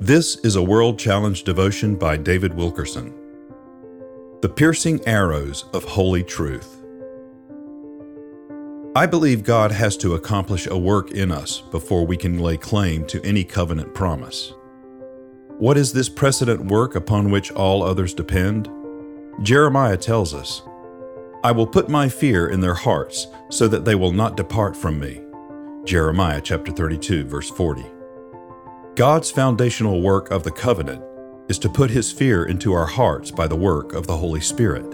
This is a World Challenge devotion by David Wilkerson. The Piercing Arrows of Holy Truth. I believe God has to accomplish a work in us before we can lay claim to any covenant promise. What is this precedent work upon which all others depend? Jeremiah tells us, I will put my fear in their hearts so that they will not depart from me. Jeremiah chapter 32 verse 40. God's foundational work of the covenant is to put his fear into our hearts by the work of the Holy Spirit.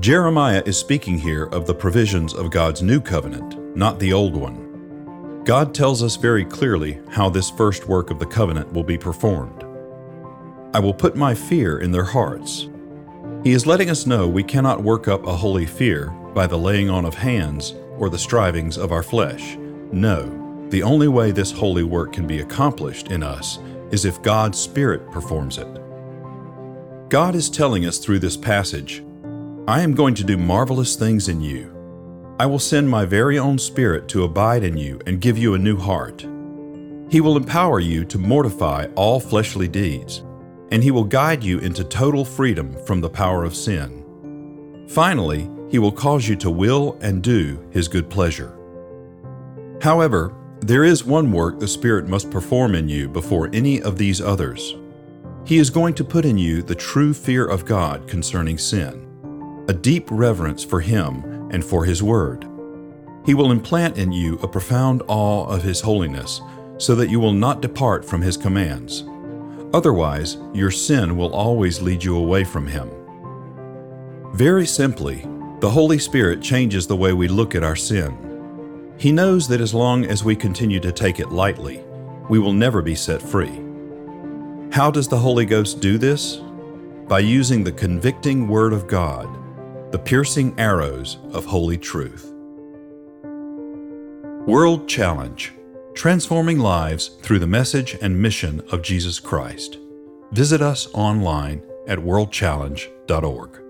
Jeremiah is speaking here of the provisions of God's new covenant, not the old one. God tells us very clearly how this first work of the covenant will be performed. I will put my fear in their hearts. He is letting us know we cannot work up a holy fear by the laying on of hands or the strivings of our flesh. No, the only way this holy work can be accomplished in us is if God's Spirit performs it. God is telling us through this passage, I am going to do marvelous things in you. I will send my very own Spirit to abide in you and give you a new heart. He will empower you to mortify all fleshly deeds, and He will guide you into total freedom from the power of sin. Finally, He will cause you to will and do His good pleasure. However, there is one work the Spirit must perform in you before any of these others. He is going to put in you the true fear of God concerning sin, a deep reverence for Him and for His Word. He will implant in you a profound awe of His holiness so that you will not depart from His commands. Otherwise, your sin will always lead you away from Him. Very simply, the Holy Spirit changes the way we look at our sin. He knows that as long as we continue to take it lightly, we will never be set free. How does the Holy Ghost do this? By using the convicting Word of God, the piercing arrows of holy truth. World Challenge Transforming Lives Through the Message and Mission of Jesus Christ. Visit us online at worldchallenge.org.